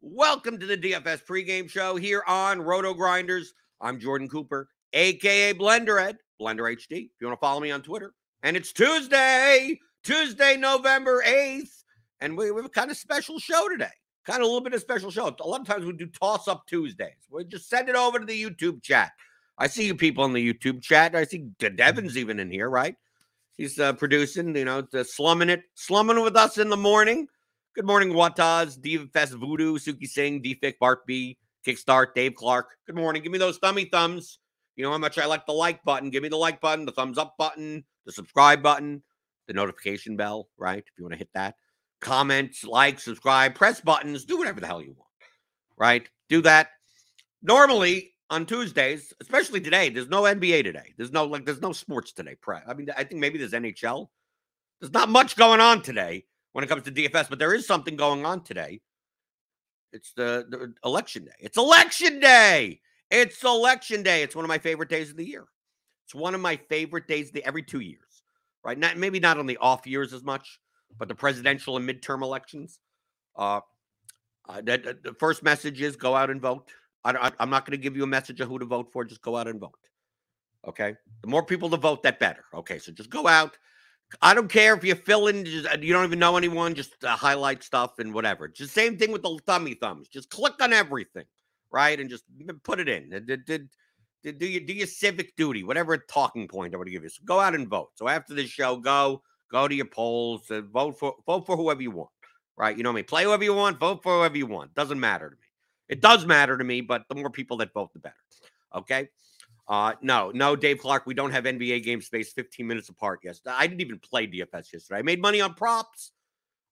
Welcome to the DFS pregame show here on Roto Grinders. I'm Jordan Cooper, aka Blender Ed, Blender HD. If you want to follow me on Twitter, and it's Tuesday, Tuesday, November 8th, and we, have a kind of special show today. Kind of a little bit of special show. A lot of times we do toss up Tuesdays. We just send it over to the YouTube chat. I see you people in the YouTube chat. I see Devin's even in here, right? He's uh, producing, you know, slumming it, slumming with us in the morning. Good morning, Wataz, DFS Voodoo, Suki Singh, DFIC, Bart B, Kickstart, Dave Clark. Good morning. Give me those thummy thumbs. You know how much I like the like button. Give me the like button, the thumbs up button, the subscribe button, the notification bell, right? If you want to hit that. Comments, like, subscribe, press buttons, do whatever the hell you want, right? Do that. Normally, on Tuesdays, especially today, there's no NBA today. There's no like there's no sports today. I mean, I think maybe there's NHL. There's not much going on today when it comes to DFS, but there is something going on today. It's the, the election day. It's election day. It's election day. It's one of my favorite days of the year. It's one of my favorite days of the every two years, right? Not maybe not on the off years as much, but the presidential and midterm elections. Uh, uh the first message is go out and vote. I, am not going to give you a message of who to vote for. Just go out and vote. Okay. The more people to vote, that better. Okay. So just go out. I don't care if you fill in, just, you don't even know anyone, just uh, highlight stuff and whatever. Just same thing with the thummy thumbs. Just click on everything, right? And just put it in. Did, did, did, do, your, do your civic duty, whatever talking point I want to give you. So go out and vote. So after this show, go, go to your polls, and vote for, vote for whoever you want, right? You know I mean? Play whoever you want, vote for whoever you want. Doesn't matter to me. It does matter to me, but the more people that vote, the better. Okay. Uh, no, no, Dave Clark. We don't have NBA game space 15 minutes apart. Yes, I didn't even play DFS yesterday. I made money on props.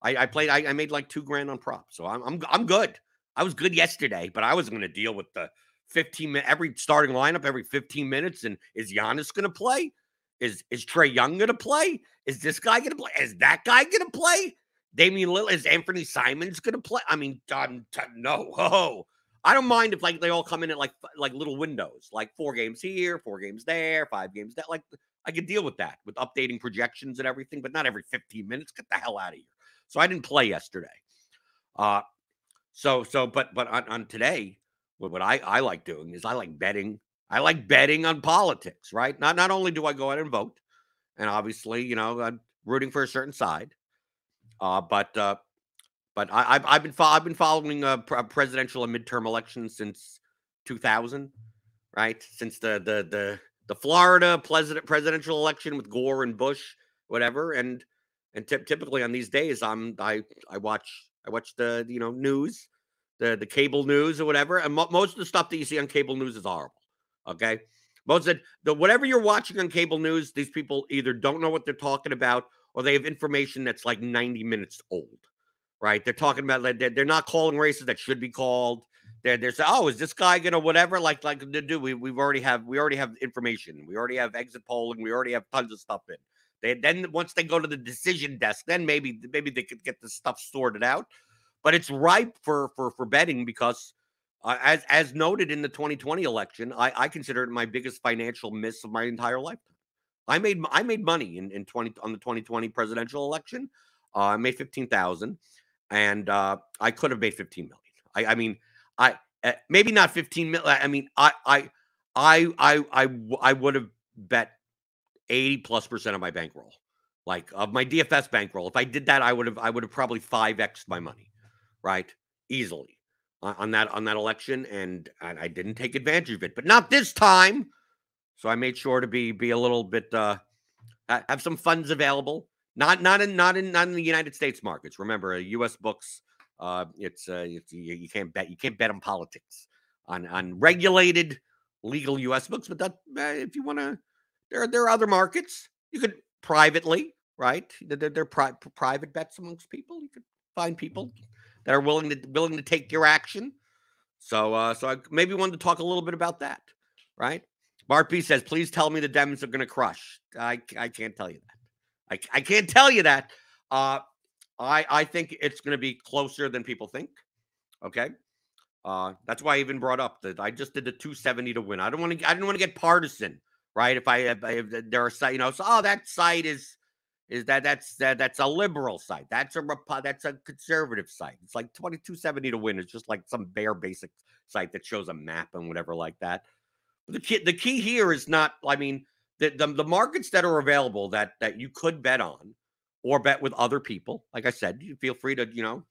I, I played. I, I, made like two grand on props, so I'm I'm I'm good. I was good yesterday, but I wasn't going to deal with the 15 minute every starting lineup every 15 minutes. And is Giannis going to play? Is is Trae Young going to play? Is this guy going to play? Is that guy going to play? Damian Lillard is Anthony Simons going to play? I mean, done, no. Oh, I don't mind if like they all come in at like like little windows, like four games here, four games there, five games that. Like I could deal with that with updating projections and everything, but not every 15 minutes. Get the hell out of here. So I didn't play yesterday. Uh, so so but but on, on today, what, what I I like doing is I like betting. I like betting on politics, right? Not not only do I go out and vote, and obviously, you know, I'm rooting for a certain side. Uh, but uh, but I, have I've been I've been following uh, a presidential and midterm elections since 2000, right? Since the the the the Florida president presidential election with Gore and Bush, whatever. And and typically on these days, I'm I I watch I watch the you know news, the the cable news or whatever. And mo- most of the stuff that you see on cable news is horrible. Okay. Most of the whatever you're watching on cable news, these people either don't know what they're talking about or they have information that's like 90 minutes old, right? They're talking about like they're, they're not calling races that should be called. They're they're saying, oh, is this guy gonna whatever? Like like to do we we've already have we already have information. We already have exit polling. We already have tons of stuff in. They then once they go to the decision desk, then maybe maybe they could get the stuff sorted out. But it's ripe for for for betting because uh, as as noted in the 2020 election, I, I consider it my biggest financial miss of my entire life. I made I made money in, in 20 on the 2020 presidential election. Uh, I made 15,000 and uh, I could have made 15 million. I, I mean, I uh, maybe not 15 million. I mean, I I I I I, I would have bet 80 plus percent of my bankroll, like of my DFS bankroll. If I did that, I would have I would have probably 5x my money, right? Easily on that on that election, and I didn't take advantage of it. But not this time. So I made sure to be be a little bit uh have some funds available. Not not in not in not in the United States markets. Remember, uh, U.S. books. Uh, it's, uh, it's you, you can't bet you can't bet on politics on on regulated legal U.S. books. But that uh, if you want to, there there are other markets you could privately right. They're, they're pri- private bets amongst people. You could find people that are willing to willing to take your action. So uh, so I maybe wanted to talk a little bit about that, right? Mark B says, please tell me the Dems are going to crush. I, I can't tell you that. I, I can't tell you that. Uh, I, I think it's going to be closer than people think. Okay. Uh, that's why I even brought up that I just did the 270 to win. I don't want to, I didn't want to get partisan, right? If I, if, if there are, you know, so, oh, that site is, is that that's that that's a liberal site. That's a that's a conservative site. It's like 2270 to win. It's just like some bare basic site that shows a map and whatever like that. But the key the key here is not, I mean, the, the, the markets that are available that that you could bet on or bet with other people. Like I said, you feel free to, you know,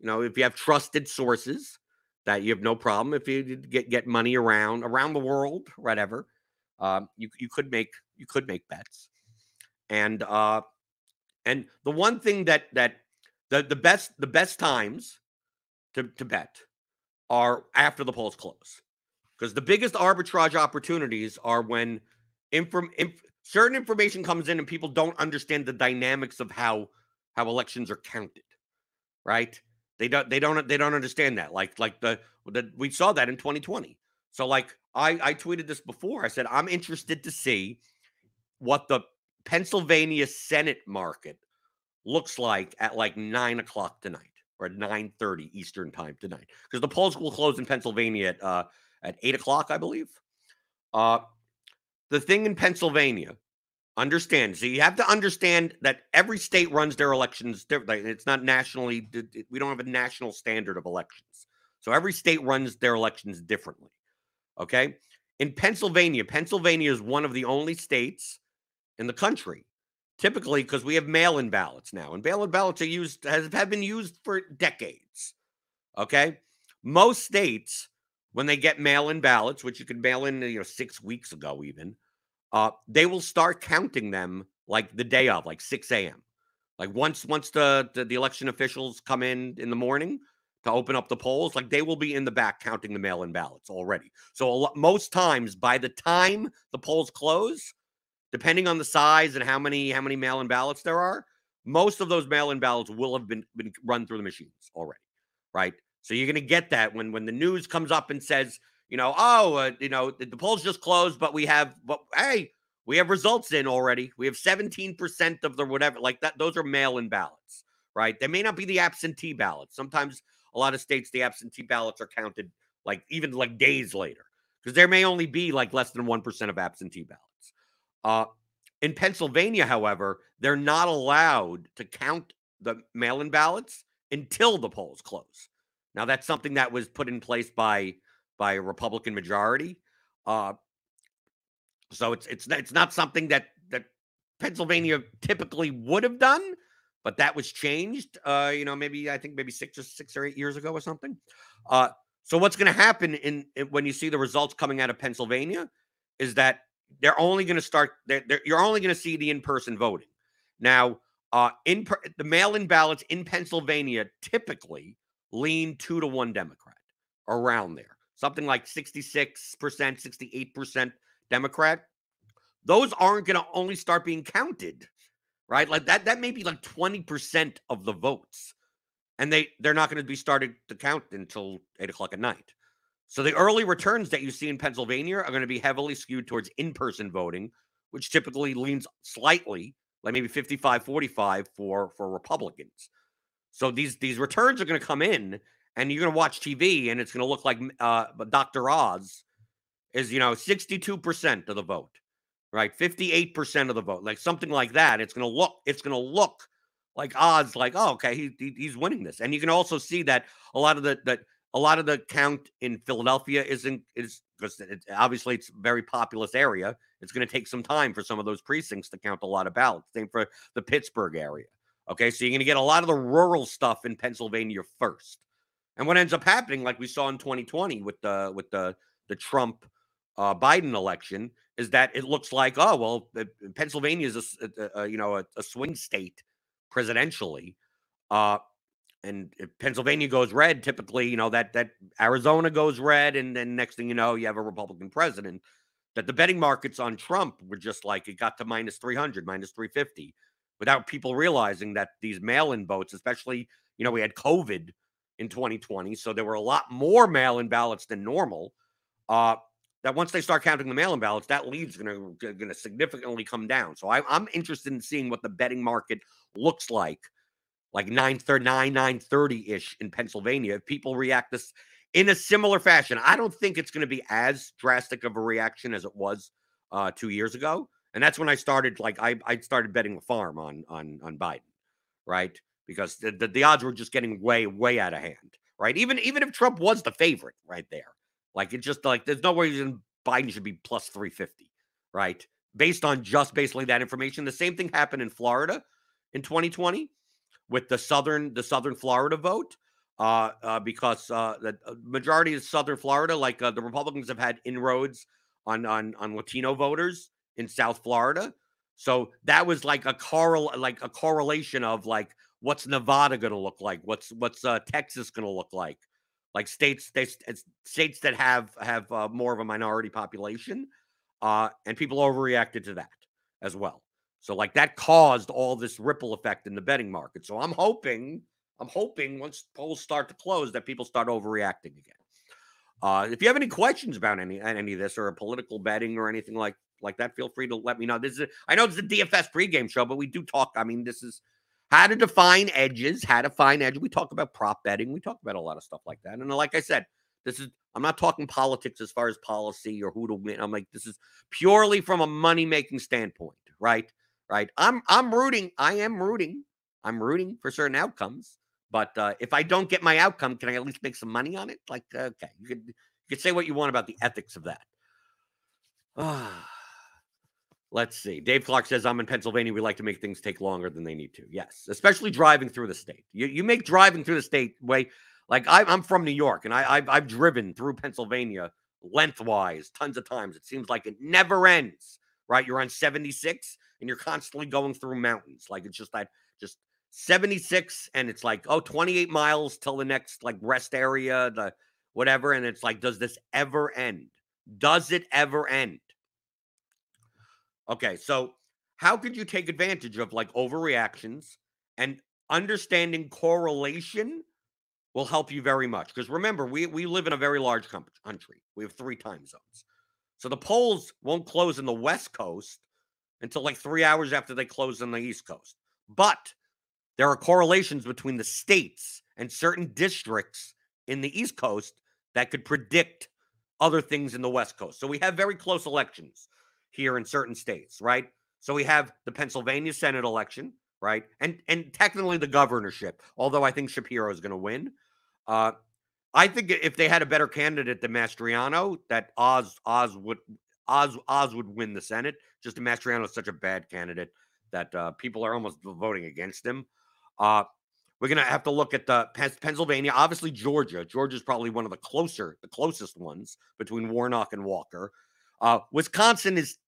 you know, if you have trusted sources that you have no problem if you get get money around around the world, whatever. Um, you you could make you could make bets. And uh and the one thing that that the the best the best times to to bet are after the polls close because the biggest arbitrage opportunities are when inform, inf, certain information comes in and people don't understand the dynamics of how how elections are counted right? They don't they don't they don't understand that like like the, the we saw that in 2020 so like i i tweeted this before. I said i'm interested to see what the pennsylvania senate market looks like at like nine o'clock tonight or at 9 30 eastern time tonight. Because the polls will close in pennsylvania at uh at eight o'clock, I believe. Uh, the thing in Pennsylvania, understand. So you have to understand that every state runs their elections differently. It's not nationally. We don't have a national standard of elections. So every state runs their elections differently. Okay. In Pennsylvania, Pennsylvania is one of the only states in the country, typically because we have mail-in ballots now, and mail-in ballots are used has have been used for decades. Okay. Most states when they get mail-in ballots, which you could mail in, you know, six weeks ago even, uh, they will start counting them like the day of, like 6 a.m. Like once once the, the, the election officials come in in the morning to open up the polls, like they will be in the back counting the mail-in ballots already. So most times, by the time the polls close, depending on the size and how many how many mail-in ballots there are, most of those mail-in ballots will have been, been run through the machines already, right? So you're going to get that when when the news comes up and says, you know, oh, uh, you know, the, the, polls just closed, but we have, but hey, we have results in already. We have 17% of the whatever, like that. Those are mail-in ballots, right? They may not be the absentee ballots. Sometimes a lot of states, the absentee ballots are counted like even like days later because there may only be like less than 1% of absentee ballots. Uh, in Pennsylvania, however, they're not allowed to count the mail-in ballots until the polls close. Now that's something that was put in place by by a Republican majority. Uh, so it's it's it's not something that that Pennsylvania typically would have done, but that was changed. Uh, you know, maybe I think maybe six or six or eight years ago or something. Uh, so what's going to happen in, in, when you see the results coming out of Pennsylvania is that they're only going to start. They're, they're, you're only going to see the in-person voting. Now, uh, in the mail-in ballots in Pennsylvania typically lean two to one Democrat around there, something like 66%, 68% Democrat. Those aren't going to only start being counted, right? Like that, that may be like 20% of the votes. And they, they're not going to be started to count until eight o'clock at night. So the early returns that you see in Pennsylvania are going to be heavily skewed towards in-person voting, which typically leans slightly, like maybe 55 45 for for Republicans. So these these returns are going to come in, and you're going to watch TV, and it's going to look like uh, Dr. Oz is, you know, 62% of the vote, right? 58% of the vote, like something like that. It's going to look, it's going to look like Oz, like, oh, okay, he, he, he's winning this. And you can also see that a lot of the, that a lot of the count in Philadelphia isn't, is because it, obviously it's a very populous area. It's going to take some time for some of those precincts to count a lot of ballots. Same for the Pittsburgh area. Okay, so you're going to get a lot of the rural stuff in Pennsylvania first. And what ends up happening, like we saw in 2020 with the with the the Trump uh, Biden election, is that it looks like oh well, Pennsylvania is a, a, a you know a, a, swing state presidentially, uh, and if Pennsylvania goes red, typically you know that that Arizona goes red, and then next thing you know, you have a Republican president. That the betting markets on Trump were just like it got to minus 300, minus 350, without people realizing that these mail-in votes, especially you know we had COVID in 2020. So there were a lot more mail in ballots than normal. Uh, that once they start counting the mail-in ballots, that lead's going to going to significantly come down. So I, am interested in seeing what the betting market looks like, like 930, 930 ish in Pennsylvania. If people react this in a similar fashion, I don't think it's going to be as drastic of a reaction as it was uh, two years ago. And that's when I started, like I, I started betting the farm on on on Biden, right? because the, the, the, odds were just getting way, way out of hand, right? Even even if Trump was the favorite right there, like it's just like there's no reason Biden should be plus 350, right? Based on just basically that information. The same thing happened in Florida in 2020 with the southern the southern Florida vote. Uh, uh, because uh, the uh, majority of Southern Florida, like uh, the Republicans, have had inroads on on on Latino voters in South Florida. So that was like a correl like a correlation of like what's Nevada going to look like? What's what's uh, Texas going to look like? Like states, states, states that have have uh, more of a minority population, uh, and people overreacted to that as well. So like that caused all this ripple effect in the betting market. So I'm hoping, I'm hoping once polls start to close that people start overreacting again. Uh, if you have any questions about any any of this or a political betting or anything like like that, feel free to let me know. This is I know it's a DFS pregame show, but we do talk. I mean, this is how to define edges, how to find edge. We talk about prop betting. We talk about a lot of stuff like that. And like I said, this is I'm not talking politics as far as policy or who to win. I'm like this is purely from a money making standpoint, right? Right. I'm I'm rooting. I am rooting. I'm rooting for certain outcomes. But uh, if I don't get my outcome, can I at least make some money on it? Like, okay, you could you could say what you want about the ethics of that. Ah. Let's see. Dave Clark says, I'm in Pennsylvania. We like to make things take longer than they need to. Yes, especially driving through the state. You, you make driving through the state way like I, am from New York and I, I've, I've driven through Pennsylvania lengthwise tons of times. It seems like it never ends, right? You're on 76 and you're constantly going through mountains. Like it's just that, just 76 and it's like, oh, 28 miles till the next like rest area, the whatever. And it's like, does this ever end? Does it ever end? Okay, so how could you take advantage of like overreactions and understanding correlation will help you very much because remember we we live in a very large country. We have three time zones. So the polls won't close in the West Coast until like 3 hours after they close on the East Coast. But there are correlations between the states and certain districts in the East Coast that could predict other things in the West Coast. So we have very close elections here in certain states, right? So we have the Pennsylvania Senate election, right? And and technically the governorship, although I think Shapiro is going to win. Uh, I think if they had a better candidate than Mastriano, that Oz Oz would Oz Oz would win the Senate. Just Mastriano is such a bad candidate that uh, people are almost voting against him. Uh, we're gonna have to look at the Pennsylvania, obviously Georgia. Georgia is probably one of the closer, the closest ones between Warnock and Walker. Uh, Wisconsin is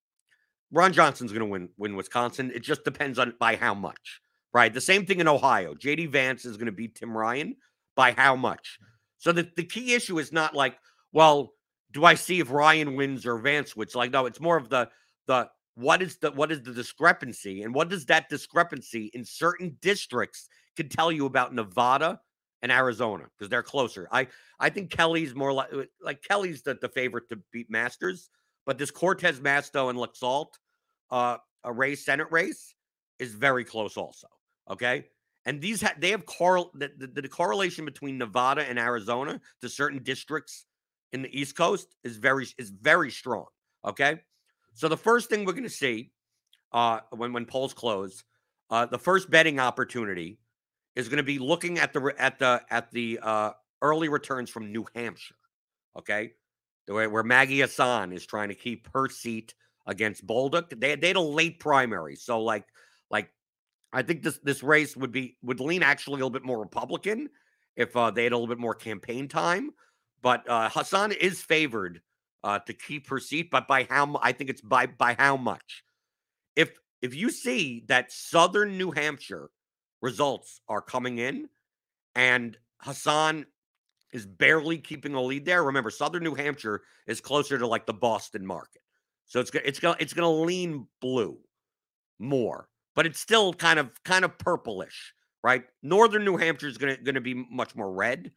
Ron Johnson's going to win win Wisconsin. It just depends on by how much, right? The same thing in Ohio. JD Vance is going to beat Tim Ryan by how much. So the, the key issue is not like, well, do I see if Ryan wins or Vance wins? Like, no, it's more of the the what is the what is the discrepancy and what does that discrepancy in certain districts could tell you about Nevada and Arizona because they're closer. I I think Kelly's more like like Kelly's the, the favorite to beat Masters. But this Cortez Masto and Laxalt, uh, a race, Senate race, is very close also. Okay. and these ha- they have correl the, the, the correlation between Nevada and Arizona to certain districts in the East Coast is very is very strong. Okay, so the first thing we're going to see uh, when when polls close, uh, the first betting opportunity is going to be looking at the at the at the uh, early returns from New Hampshire. Okay, where, Maggie Hassan is trying to keep her seat against Bolduc. They they had a late primary, so like like I think this this race would be would lean actually a little bit more Republican if uh, they had a little bit more campaign time. But uh, Hassan is favored uh, to keep her seat, but by how I think it's by by how much. If if you see that Southern New Hampshire results are coming in, and Hassan is barely keeping a lead there. Remember, Southern New Hampshire is closer to like the Boston market, so it's it's gonna it's gonna lean blue more, but it's still kind of kind of purplish, right? Northern New Hampshire is gonna gonna be much more red,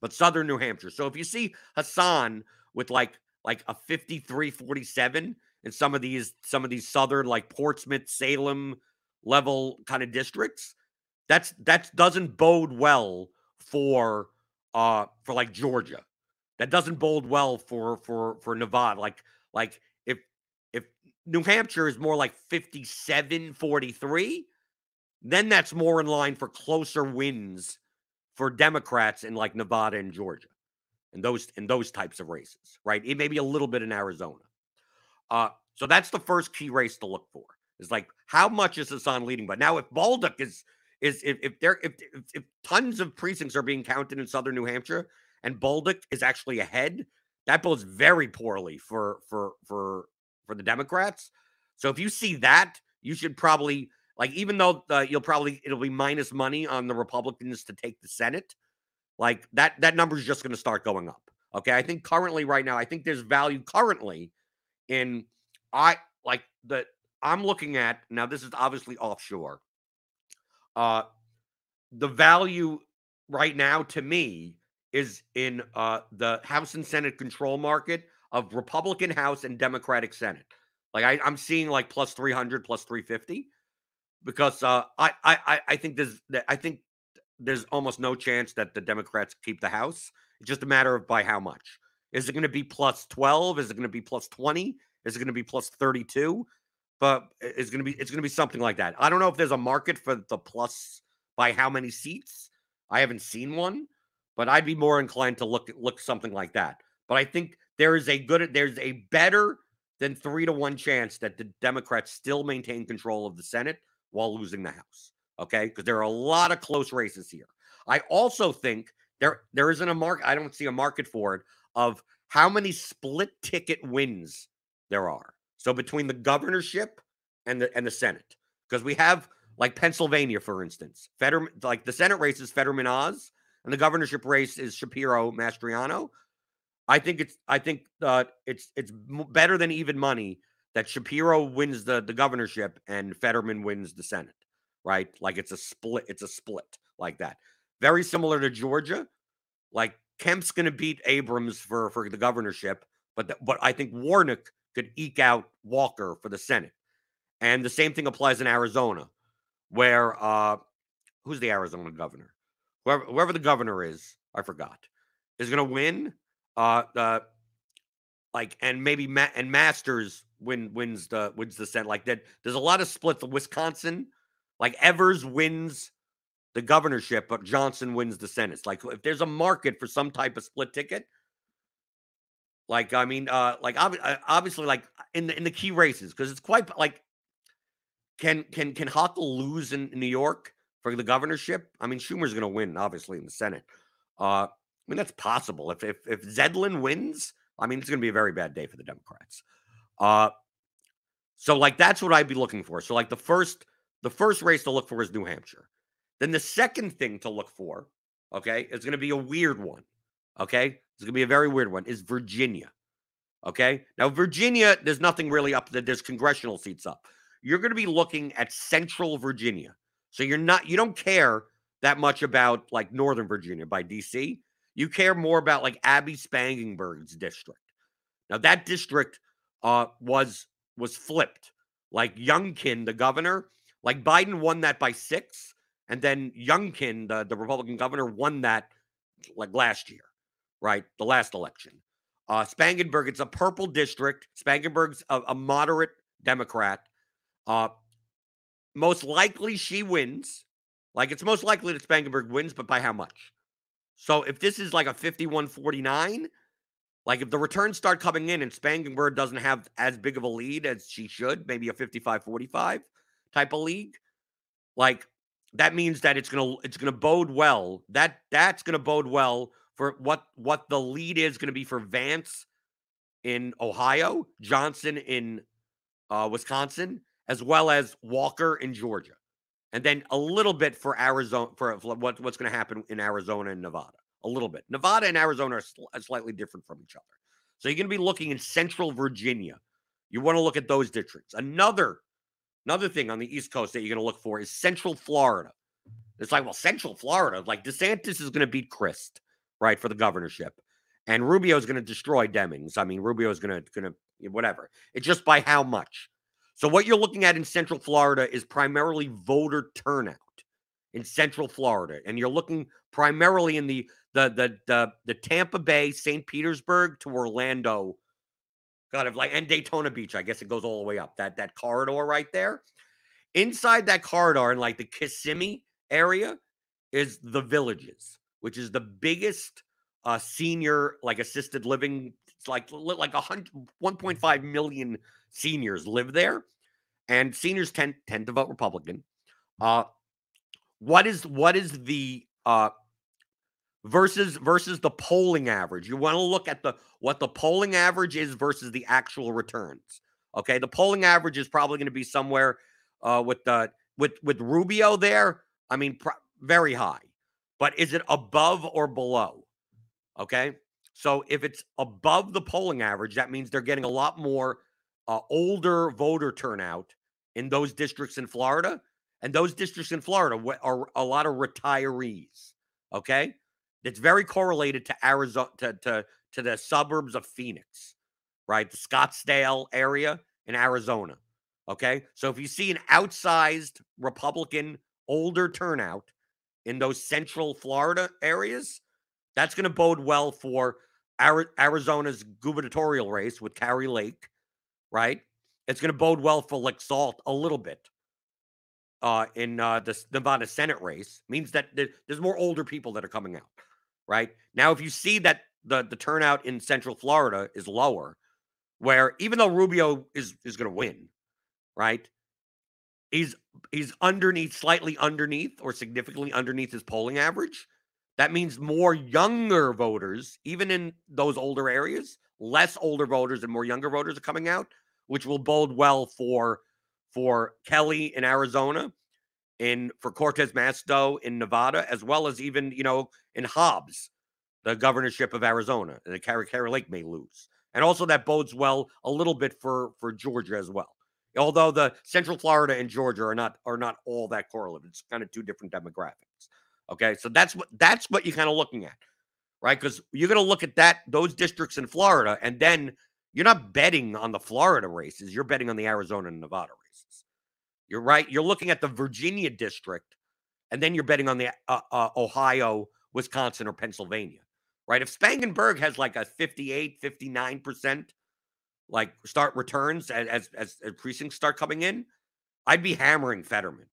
but Southern New Hampshire. So if you see Hassan with like like a 53-47 in some of these some of these southern like Portsmouth, Salem level kind of districts, that's that doesn't bode well for uh for like Georgia. That doesn't bode well for for for Nevada. Like like if if New Hampshire is more like 57 43, then that's more in line for closer wins for Democrats in like Nevada and Georgia. And those in those types of races, right? It may be a little bit in Arizona. Uh so that's the first key race to look for. Is like how much is Hassan leading by? Now if Bolduc is is if if there if, if, if tons of precincts are being counted in southern New Hampshire and Bolduc is actually ahead, that bodes very poorly for for for for the Democrats. So if you see that, you should probably like even though uh, you'll probably it'll be minus money on the Republicans to take the Senate, like that that number is just going to start going up. Okay, I think currently right now I think there's value currently in I like the I'm looking at now. This is obviously offshore uh, the value right now to me is in uh, the House and Senate control market of Republican House and Democratic Senate. Like I, I'm seeing like plus 300, plus 350 because uh, I, I, I think there's, I think there's almost no chance that the Democrats keep the House. It's just a matter of by how much. Is it going to be plus 12? Is it going to be plus 20? Is it going to be plus 32? But it's to be it's to be something like that. I don't know if there's a market for the plus by how many seats. I haven't seen one, but I'd be more inclined to look look something like that. But I think there is a good there's a better than 3 to 1 chance that the Democrats still maintain control of the Senate while losing the House. Okay? Because there are a lot of close races here. I also think there there isn't a market I don't see a market for it of how many split ticket wins there are. So between the governorship and the and the Senate, because we have like Pennsylvania, for instance, Fetterman, like the Senate race is Fetterman Oz, and the governorship race is Shapiro Mastriano. I think it's I think uh, it's it's better than even money that Shapiro wins the the governorship and Fetterman wins the Senate, right? Like it's a split, it's a split like that. Very similar to Georgia. Like Kemp's going to beat Abrams for for the governorship, but the, but I think Warnock could eke out Walker for the Senate. And the same thing applies in Arizona, where uh who's the Arizona governor? Whoever, whoever the governor is, I forgot, is going to win. Uh, like and maybe Ma- and Masters win wins the wins the Senate. Like that, there's a lot of splits. The Wisconsin, like Evers wins the governorship, but Johnson wins the Senate. Like if there's a market for some type of split ticket, like I mean, uh, like ob- uh, obviously, like in the in the key races, because it's quite like can can can Hochul lose in, in, New York for the governorship? I mean, Schumer's going to win, obviously, in the Senate. Uh, I mean, that's possible. If if if Zeldin wins, I mean, it's going to be a very bad day for the Democrats. Uh, so like that's what I'd be looking for. So like the first the first race to look for is New Hampshire. Then the second thing to look for, okay, is going to be a weird one. Okay, it's going to be a very weird one, is Virginia. Okay. Now, Virginia, there's nothing really up there. There's congressional seats up. You're going to be looking at central Virginia. So you're not, you don't care that much about like Northern Virginia by DC. You care more about like Abby Spangenberg's district. Now, that district uh, was was flipped. Like Youngkin, the governor, like Biden won that by six. And then Youngkin, the, the Republican governor, won that like last year, right? The last election. Uh, Spangenberg, it's a purple district. Spangenberg's a, a moderate Democrat. Uh, most likely she wins. Like it's most likely that Spangenberg wins, but by how much? So if this is like a 51 49, like if the returns start coming in and Spangenberg doesn't have as big of a lead as she should, maybe a 55 45 type of league, like that means that it's gonna it's gonna bode well. That that's gonna bode well for what what the lead is gonna be for Vance in Ohio, Johnson in uh, Wisconsin, as well as Walker in Georgia and then a little bit for Arizona for what, what's going to happen in Arizona and Nevada. A little bit. Nevada and Arizona are sl- slightly different from each other. So you're going to be looking in Central Virginia. You want to look at those districts. Another another thing on the East Coast that you're going to look for is Central Florida. It's like, well, Central Florida, like DeSantis is going to beat Crist, right, for the governorship. And Rubio is going to destroy Demings. I mean, Rubio is going to going to whatever. It's just by how much. So what you're looking at in Central Florida is primarily voter turnout in Central Florida, and you're looking primarily in the the the the, the Tampa Bay, St. Petersburg to Orlando, kind of like and Daytona Beach. I guess it goes all the way up that that corridor right there. Inside that corridor, in like the Kissimmee area, is the Villages, which is the biggest uh, senior like assisted living. It's like like a hundred, 1.5 million seniors live there, and seniors tend tend to vote Republican. Uh, what is what is the uh, versus versus the polling average? You want to look at the what the polling average is versus the actual returns. Okay, the polling average is probably going to be somewhere uh, with the with with Rubio there. I mean, pr- very high, but is it above or below? Okay, so if it's above the polling average, that means they're getting a lot more uh, older voter turnout in those districts in Florida. And those districts in Florida are a lot of retirees. Okay. It's very correlated to Arizona, to, to, to the suburbs of Phoenix, right? The Scottsdale area in Arizona. Okay. So if you see an outsized Republican older turnout in those central Florida areas, that's going to bode well for Arizona's gubernatorial race with Kari Lake right? It's going to bode well for Laxalt a little bit uh, in uh, the Nevada Senate race. Means that there's more older people that are coming out, right? Now, if you see that the the turnout in Central Florida is lower, where even though Rubio is is going to win, right? He's he's underneath, slightly underneath, or significantly underneath his polling average. That means more younger voters, even in those older areas, less older voters and more younger voters are coming out, which will bode well for for Kelly in Arizona, in for Cortez Masto in Nevada, as well as even you know in Hobbs, the governorship of Arizona, and the Kari Lake may lose, and also that bodes well a little bit for for Georgia as well. Although the Central Florida and Georgia are not are not all that correlated, it's kind of two different demographics. Okay, so that's what that's what you're kind of looking at right? Because you're going to look at that those districts in Florida, and then you're not betting on the Florida races. You're betting on the Arizona and Nevada races. You're right. You're looking at the Virginia district, and then you're betting on the uh, uh, Ohio, Wisconsin, or Pennsylvania, right? If Spangenberg has like a 58, 59 percent like start returns as, as as precincts start coming in, I'd be hammering Fetterman.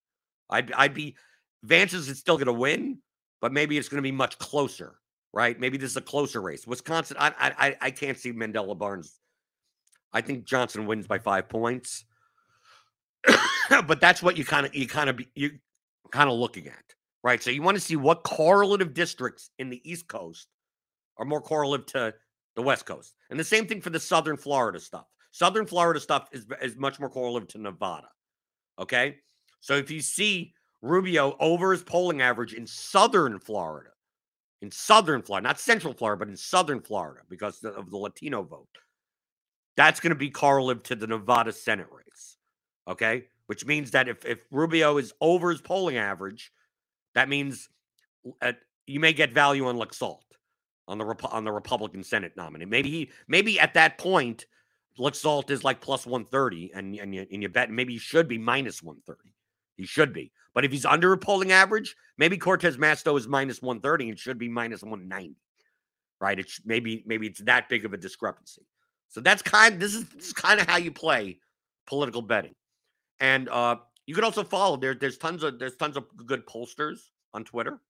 I'd I'd be Vance's is still going to win, but maybe it's going to be much closer right? Maybe this is a closer race. Wisconsin, I I I can't see Mandela Barnes. I think Johnson wins by five points, but that's what you kind of you kind of you kind of looking at, right? So you want to see what correlative districts in the East Coast are more correlative to the West Coast, and the same thing for the Southern Florida stuff. Southern Florida stuff is is much more correlative to Nevada. Okay, so if you see Rubio over his polling average in Southern Florida in southern Florida, not central Florida, but in southern Florida because of the Latino vote. That's going to be correlative to the Nevada Senate race. Okay. Which means that if, if Rubio is over his polling average, that means you may get value on Laxalt on the on the Republican Senate nominee. Maybe he maybe at that point Laxalt is like plus 130 and and you, and you bet maybe he should be minus 130 He should be. But if he's under a polling average, maybe Cortez Masto is minus 130 and should be minus 190. Right? It's maybe maybe it's that big of a discrepancy. So that's kind this is, this is kind of how you play political betting. And uh you can also follow there there's tons of there's tons of good pollsters on Twitter.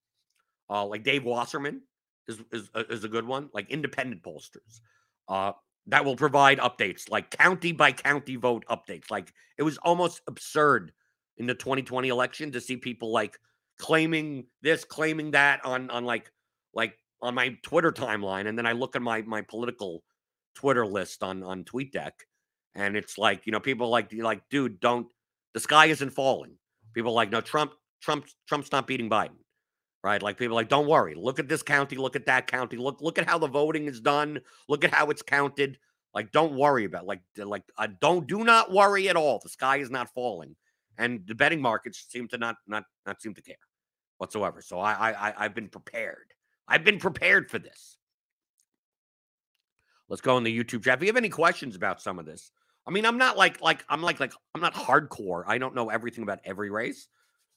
Uh like Dave Wasserman is is, uh, is a good one, like independent pollsters. Uh that will provide updates like county by county vote updates. Like it was almost absurd in the 2020 election to see people like claiming this, claiming that on on like like on my Twitter timeline, and then I look at my my political Twitter list on on TweetDeck, and it's like you know people like like dude, don't the sky isn't falling. People like no Trump Trump Trump's not beating Biden, right? Like people like don't worry, look at this county, look at that county, look look at how the voting is done, look at how it's counted. Like don't worry about like like uh, don't do not worry at all. The sky is not falling and the betting markets seem to not not not seem to care whatsoever. So I I I've been prepared. I've been prepared for this. Let's go in the YouTube chat. If you have any questions about some of this, I mean, I'm not like like I'm like like I'm not hardcore. I don't know everything about every race,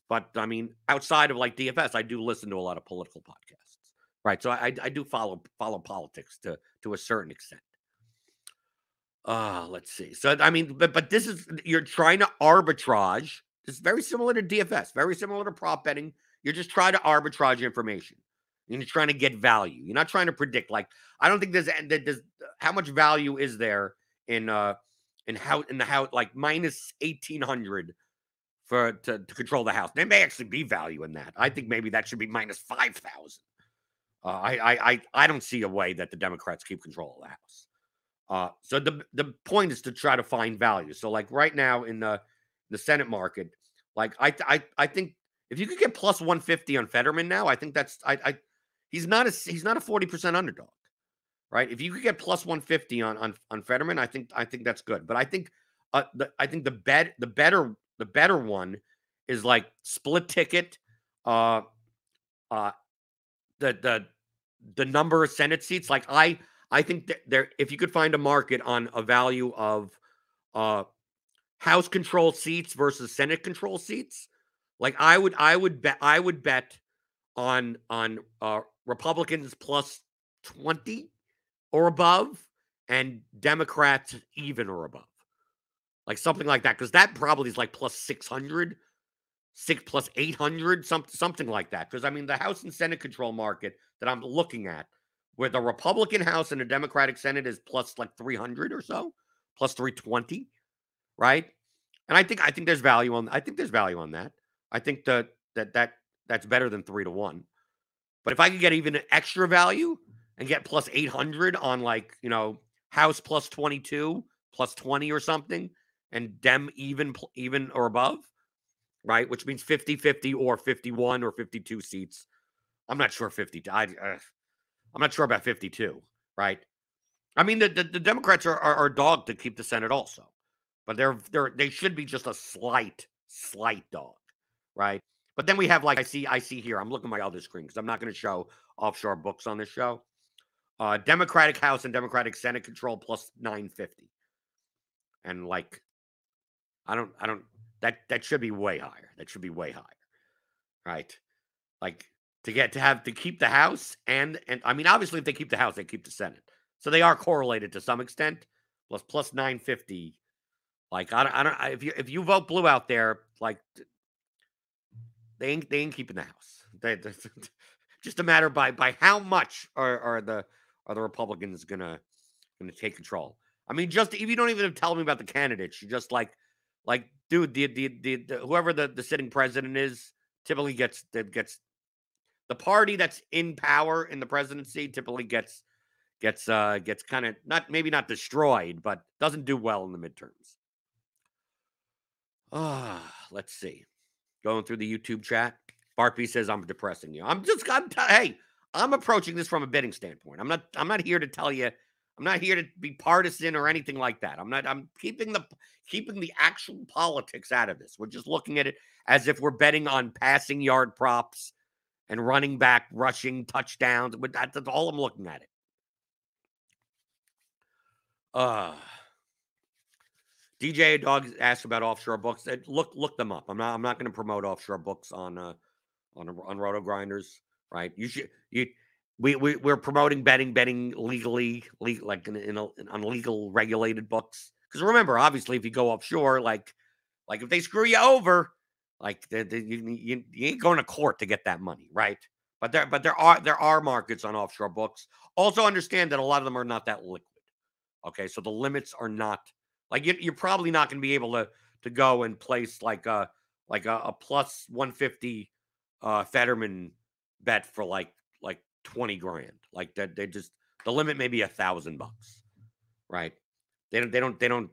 but I mean, outside of like DFS, I do listen to a lot of political podcasts, right? So I I do follow follow politics to to a certain extent. Uh, let's see. So I mean, but but this is you're trying to arbitrage. It's very similar to DFS, very similar to prop betting. You're just trying to arbitrage information. And you're trying to get value. You're not trying to predict. Like I don't think there's that there's how much value is there in uh in how in the house like minus eighteen hundred for to, to control the house. There may actually be value in that. I think maybe that should be minus five thousand. Uh, I, I I don't see a way that the Democrats keep control of the house. Uh, so the the point is to try to find value. So like right now in the the Senate market, like I I I think if you could get plus 150 on Fetterman now, I think that's I I he's not a he's not a 40% underdog. Right? If you could get plus 150 on on on Fetterman, I think I think that's good. But I think uh the I think the bet the better the better one is like split ticket uh uh the the the number of Senate seats like I I think that there, if you could find a market on a value of uh, House control seats versus Senate control seats, like I would, I would bet, I would bet on on uh, Republicans plus twenty or above, and Democrats even or above, like something like that, because that probably is like plus six hundred, six plus eight hundred, something like that. Because I mean, the House and Senate control market that I'm looking at where the Republican House and the Democratic Senate is plus like 300 or so, plus 320, right? And I think I think there's value on I think there's value on that. I think that that that that's better than 3 to 1. But if I could get even an extra value and get plus 800 on like, you know, House plus 22, plus 20 or something and Dem even even or above, right? Which means 50-50 or 51 or 52 seats. I'm not sure 50. I, uh, I'm not sure about 52, right? I mean, the, the, the Democrats are, are, are dog to keep the Senate also, but they're they're they should be just a slight slight dog, right? But then we have like I see I see here. I'm looking at my other screen because I'm not going to show offshore books on this show. Uh, Democratic House and Democratic Senate control plus 950, and like I don't I don't that that should be way higher. That should be way higher, right? Like to get to have to keep the House and and I mean obviously if they keep the House they keep the Senate so they are correlated to some extent plus plus 950 like I don't, I don't if you if you vote blue out there like they ain't they ain't keeping the House they, just a matter by by how much are, are the are the Republicans gonna gonna take control I mean just if you don't even tell me about the candidates you just like like dude the the, the, the whoever the, the sitting president is typically gets gets the party that's in power in the presidency typically gets gets uh gets kind of not maybe not destroyed, but doesn't do well in the midterms. Ah, let's see. Going through the YouTube chat, Barkby says I'm depressing you. I'm just I'm t- hey, I'm approaching this from a bidding standpoint. I'm not I'm not here to tell you I'm not here to be partisan or anything like that. I'm not I'm keeping the keeping the actual politics out of this. We're just looking at it as if we're betting on passing yard props and running back rushing touchdowns. But that's all I'm looking at it. Uh DJ Dog asked about offshore books. Look look them up. I'm not I'm not going to promote offshore books on uh on on Roto Grinders, right? You should you we, we we're promoting betting betting legally, legal, like in, in, a, in on legal regulated books. Because remember, obviously, if you go offshore, like like if they screw you over, like they, they, you, you, you ain't going to court to get that money, right? But there but there are there are markets on offshore books. Also understand that a lot of them are not that liquid. Okay, so the limits are not like you, you're probably not going to be able to to go and place like a like a, a plus 150 uh Fetterman bet for like 20 grand. Like that they just the limit may be a thousand bucks. Right. They don't they don't they don't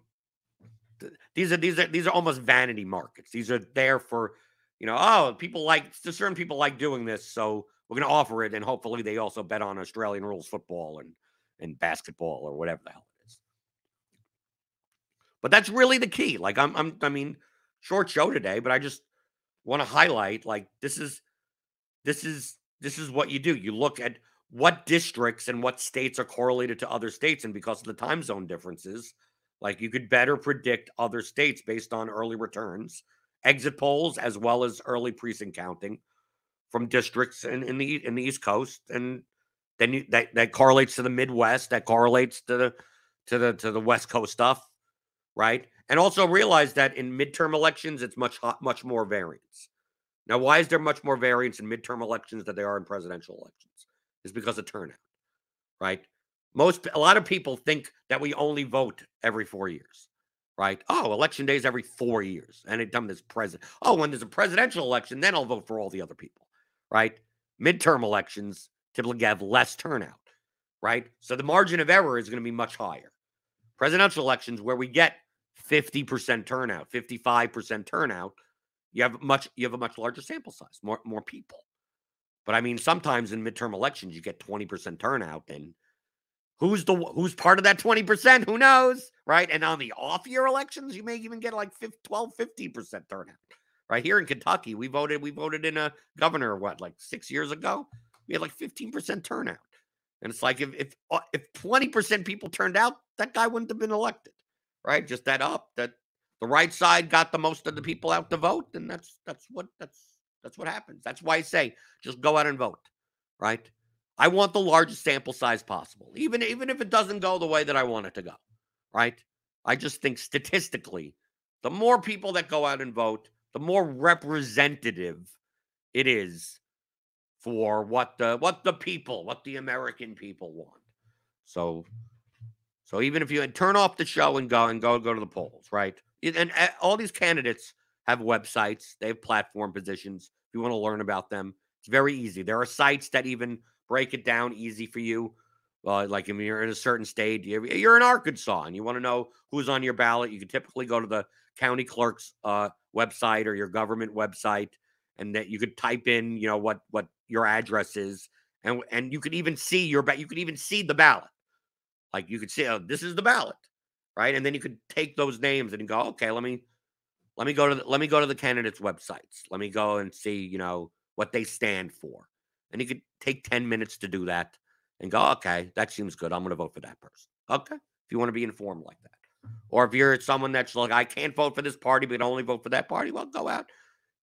these are these are these are almost vanity markets. These are there for, you know, oh, people like certain people like doing this, so we're going to offer it, and hopefully they also bet on Australian rules football and and basketball or whatever the hell it is. But that's really the key. Like I'm, I'm, I mean, short show today, but I just want to highlight like this is, this is, this is what you do. You look at what districts and what states are correlated to other states, and because of the time zone differences, like you could better predict other states based on early returns, exit polls, as well as early precinct counting from districts in, in the in the East Coast, and then you, that that correlates to the Midwest, that correlates to the to the to the West Coast stuff, right? And also realize that in midterm elections, it's much much more variance. Now, why is there much more variance in midterm elections than there are in presidential elections? Is because of turnout, right? Most a lot of people think that we only vote every four years, right? Oh, election day is every four years, and it done this president. Oh, when there's a presidential election, then I'll vote for all the other people, right? Midterm elections typically have less turnout, right? So the margin of error is going to be much higher. Presidential elections, where we get 50% turnout, 55% turnout, you have much you have a much larger sample size, more more people. But I mean, sometimes in midterm elections, you get 20% turnout, and who's the who's part of that 20%? Who knows, right? And on the off year elections, you may even get like 50, 12, 50% turnout. Right here in Kentucky, we voted, we voted in a governor, what, like six years ago? We had like 15% turnout. And it's like if if uh, if 20% people turned out, that guy wouldn't have been elected. Right? Just that up that the right side got the most of the people out to vote, and that's that's what that's that's what happens. That's why I say just go out and vote. Right? I want the largest sample size possible, even even if it doesn't go the way that I want it to go. Right? I just think statistically, the more people that go out and vote, the more representative it is for what the what the people, what the American people want. So so even if you turn off the show and go and go go to the polls, right? And uh, all these candidates have websites, they have platform positions. If you want to learn about them, it's very easy. There are sites that even break it down easy for you. Uh, like if you're in a certain state, you're in Arkansas and you want to know who's on your ballot, you can typically go to the county clerk's uh, website or your government website, and that you could type in, you know, what what your address is, and and you could even see your you could even see the ballot. Like you could see, oh, this is the ballot, right? And then you could take those names and go, okay, let me let me go to the, let me go to the candidates' websites. Let me go and see, you know, what they stand for. And you could take 10 minutes to do that and go, okay, that seems good. I'm going to vote for that person. Okay. If you want to be informed like that. Or if you're someone that's like, I can't vote for this party, but only vote for that party, well, go out.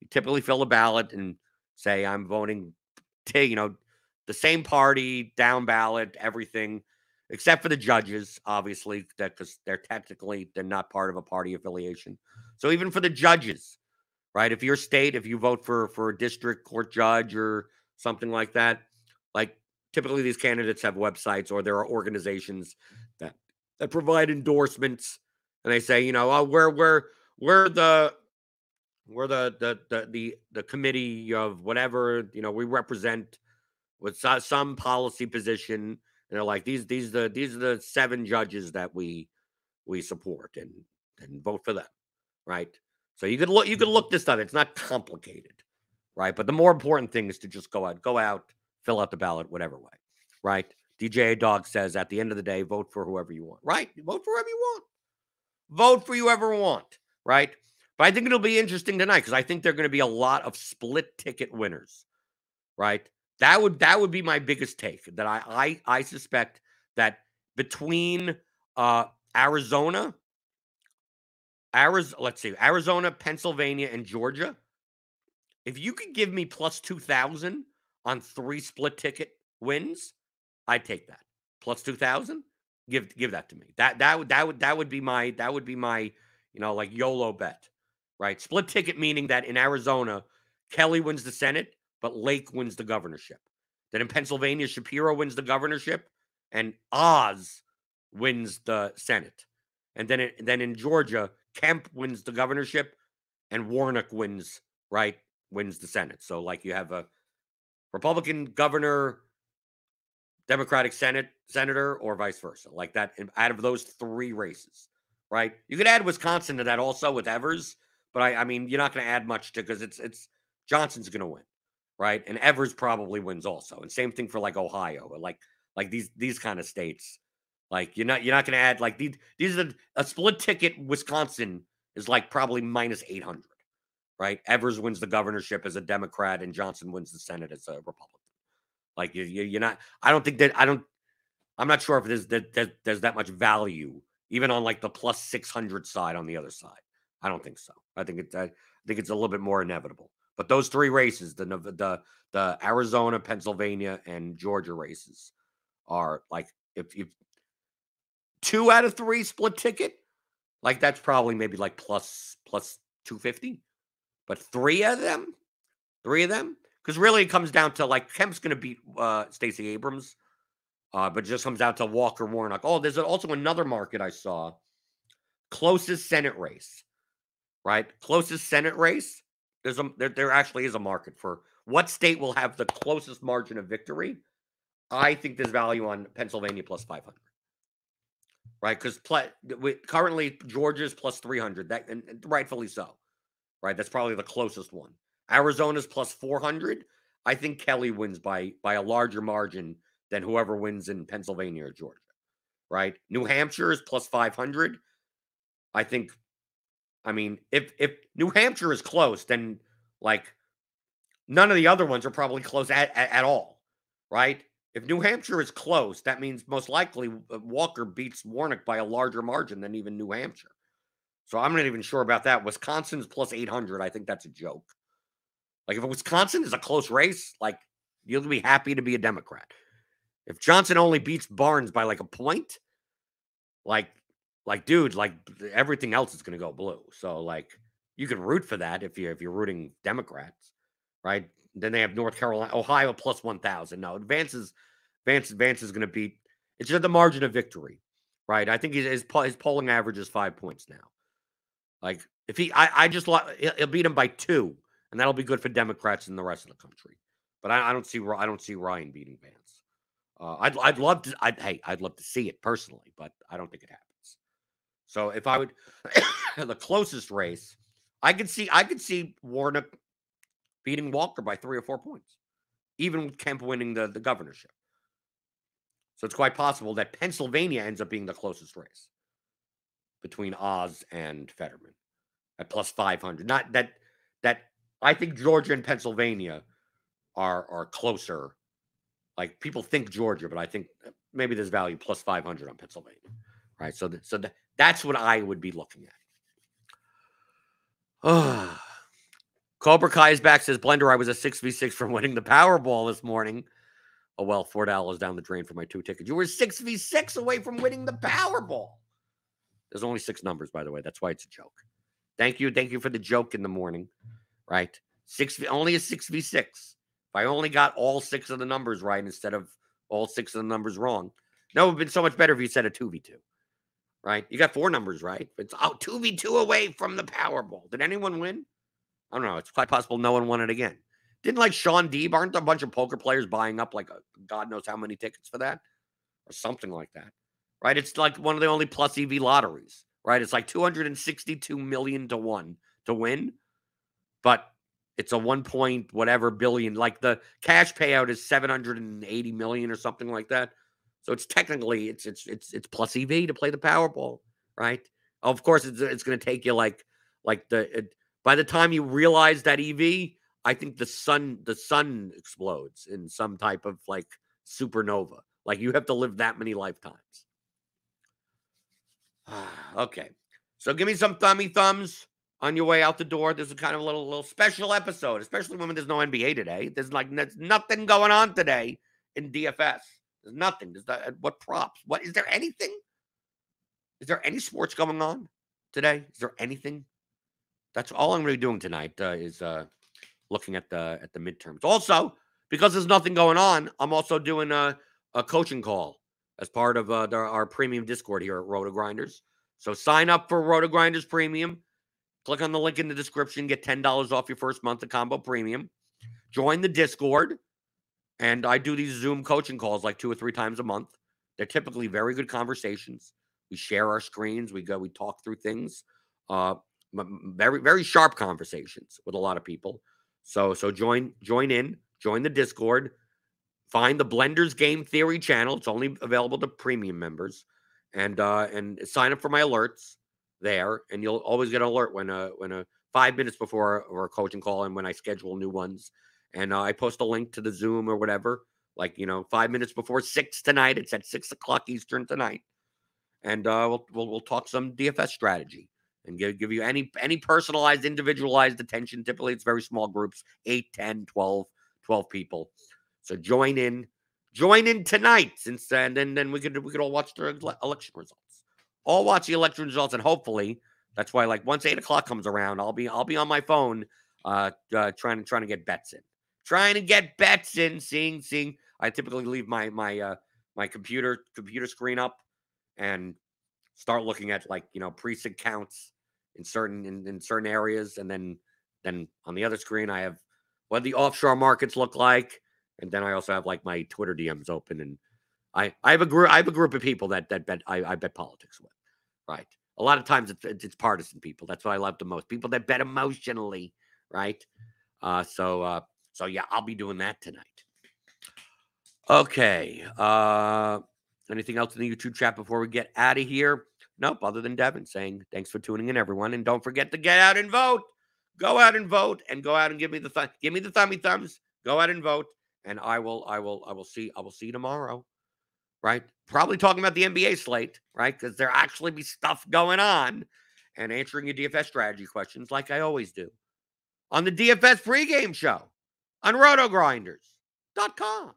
You typically fill a ballot and say, I'm voting to, you know, the same party, down ballot, everything, except for the judges, obviously, because they're technically they're not part of a party affiliation. So even for the judges, right? If your state, if you vote for for a district court judge or something like that, like typically these candidates have websites or there are organizations that that provide endorsements and they say, you know, oh, we're we're we're the we're the the the the, the committee of whatever you know we represent with some policy position they're like these these the these are the seven judges that we we support and and vote for them right? So you could look you could mm-hmm. look this up. It's not complicated right? But the more important thing is to just go out go out fill out the ballot whatever way right? Dj dog says at the end of the day vote for whoever you want right? Vote for whoever you want. Vote for whoever you want right? But I think it'll be interesting tonight because I think there are going to be a lot of split ticket winners, right? That would that would be my biggest take. That I I, I suspect that between uh, Arizona, Arizona, let's see, Arizona, Pennsylvania, and Georgia. If you could give me plus 2,000 on three split ticket wins, I'd take that. Plus 2,000, give give that to me. That that would that would that would be my that would be my, you know, like YOLO bet. Right? Split ticket meaning that in Arizona, Kelly wins the Senate, but Lake wins the governorship. Then in Pennsylvania, Shapiro wins the governorship and Oz wins the Senate. And then it, then in Georgia, Kemp wins the governorship and Warnock wins, right? Wins the Senate. So like you have a Republican governor, Democratic Senate senator, or vice versa. Like that out of those three races, right? You could add Wisconsin to that also with Evers, but I, I mean, you're not going to add much to because it's it's Johnson's going to win, right? And Evers probably wins also. And same thing for like Ohio, like like these these kind of states. Like you're not you're not going to add like these these are a split ticket. Wisconsin is like probably minus eight hundred, right? Evers wins the governorship as a Democrat, and Johnson wins the Senate as a Republican. Like you, you are not. I don't think that I don't. I'm not sure if there's that there's that much value even on like the plus six hundred side on the other side. I don't think so. I think it's I think it's a little bit more inevitable. But those three races, the the the Arizona, Pennsylvania, and Georgia races, are like if you two out of three split ticket, like that's probably maybe like plus plus 250. But three of them, three of them, because really it comes down to like Kemp's going to beat uh, Stacey Abrams, uh, but just comes down to Walker Warnock. Oh, there's also another market I saw closest Senate race, right? Closest Senate race. There's a there, there actually is a market for what state will have the closest margin of victory I think there's value on Pennsylvania plus 500. Right? Because currently Georgia's plus 300. That and, and rightfully so. Right? That's probably the closest one. Arizona's plus 400. I think Kelly wins by by a larger margin than whoever wins in Pennsylvania or Georgia. Right? New Hampshire is plus 500. I think I mean, if if New Hampshire is close, then like none of the other ones are probably close at, at, at all, right? If New Hampshire is close, that means most likely uh, Walker beats Warnock by a larger margin than even New Hampshire. So I'm not even sure about that. Wisconsin's plus 800. I think that's a joke. Like if Wisconsin is a close race, like you'll be happy to be a Democrat. If Johnson only beats Barnes by like a point, like like dude, like everything else is going to go blue. So like you can root for that if you're if you're rooting Democrats, right? Then they have North Carolina, Ohio plus 1,000. No, Vance is Vance, Vance is going to beat. It's just the margin of victory, right? I think his, his, his polling average is five points now. Like if he, I, I just he'll beat him by two, and that'll be good for Democrats in the rest of the country. But I, I don't see I don't see Ryan beating Vance. Uh, I'd I'd love to. I'd, hey, I'd love to see it personally, but I don't think it happens. So if I would, the closest race, I could see I could see Warnock beating Walker by three or four points, even with Kemp winning the, the governorship. So it's quite possible that Pennsylvania ends up being the closest race between Oz and Fetterman at plus 500. Not that, that I think Georgia and Pennsylvania are, are closer. Like people think Georgia, but I think uh, maybe there's value plus 500 on Pennsylvania. Right. So, th- so th- that's what I would be looking at. Cobra Kai is back, says Blender. I was a 6v6 from winning the Powerball this morning. Oh, well, $4 down the drain for my two tickets. You were 6v6 away from winning the Powerball. There's only six numbers, by the way. That's why it's a joke. Thank you. Thank you for the joke in the morning. Right? Six only a 6v6. If I only got all six of the numbers right instead of all six of the numbers wrong, no, it would have been so much better if you said a 2v2. Right? You got four numbers right. It's oh, 2v2 away from the Powerball. Did anyone win? I don't know. It's quite possible no one won it again. Didn't like Shaun Deeb? Aren't a bunch of poker players buying up like a, God knows how many tickets for that, or something like that? Right? It's like one of the only plus EV lotteries. Right? It's like 262 million to one to win, but it's a one point whatever billion. Like the cash payout is 780 million or something like that. So it's technically it's it's it's it's plus EV to play the Powerball, right? Of course, it's it's going to take you like like the it, by the time you realize that EV, I think the sun the sun explodes in some type of like supernova. Like you have to live that many lifetimes. okay. So give me some thummy thumbs on your way out the door. This is kind of a little little special episode, especially when there's no NBA today. There's like there's nothing going on today in DFS. There's nothing. There's not, what props? What is there anything? Is there any sports going on today? Is there anything? That's all I'm going to be doing tonight. Uh, is uh, looking at the at the midterms. Also, because there's nothing going on, I'm also doing a, a coaching call as part of uh, the, our premium Discord here at RotoGrinders. So sign up for RotoGrinders Premium. Click on the link in the description. Get ten dollars off your first month of Combo Premium. Join the Discord, and I do these Zoom coaching calls like two or three times a month. They're typically very good conversations. We share our screens. We go. We talk through things. Uh, very very sharp conversations with a lot of people. So so join join in. Join the Discord. Find the Blenders Game Theory channel. It's only available to premium members and uh, and sign up for my alerts there, and you'll always get an alert when uh when a five minutes before or a coaching call and when I schedule new ones. And uh, I post a link to the Zoom or whatever, like you know, five minutes before six tonight. It's at six o'clock Eastern tonight, and uh, we'll, we'll we'll talk some DFS strategy and give, give you any any personalized individualized attention typically it's very small groups 8 10 12 12 people so join in Join in tonight, since and then then we could we could all watch the election results. All watch the election results, and hopefully that's why like once eight o'clock comes around, I'll be I'll be on my phone, uh, uh trying to trying to get bets in, trying to get bets in. Seeing seeing, I typically leave my my uh my computer computer screen up and start looking at like you know precinct counts in certain in, in certain areas, and then then on the other screen I have what the offshore markets look like and then I also have like my Twitter DMs open, and I I have a group I have a group of people that that bet I, I bet politics with, right? A lot of times it's, it's partisan people. That's what I love the most. People that bet emotionally, right? Uh, so uh, so yeah, I'll be doing that tonight. Okay. Uh, anything else in the YouTube chat before we get out of here? Nope. Other than Devin saying thanks for tuning in, everyone, and don't forget to get out and vote. Go out and vote, and go out and give me the th- give me the thummy thumbs. Go out and vote and I will, I will, I will see, I will see you tomorrow, right? Probably talking about the NBA slate, right? Because there actually be stuff going on, and answering your DFS strategy questions like I always do on the DFS pregame show on RotoGrinders.com.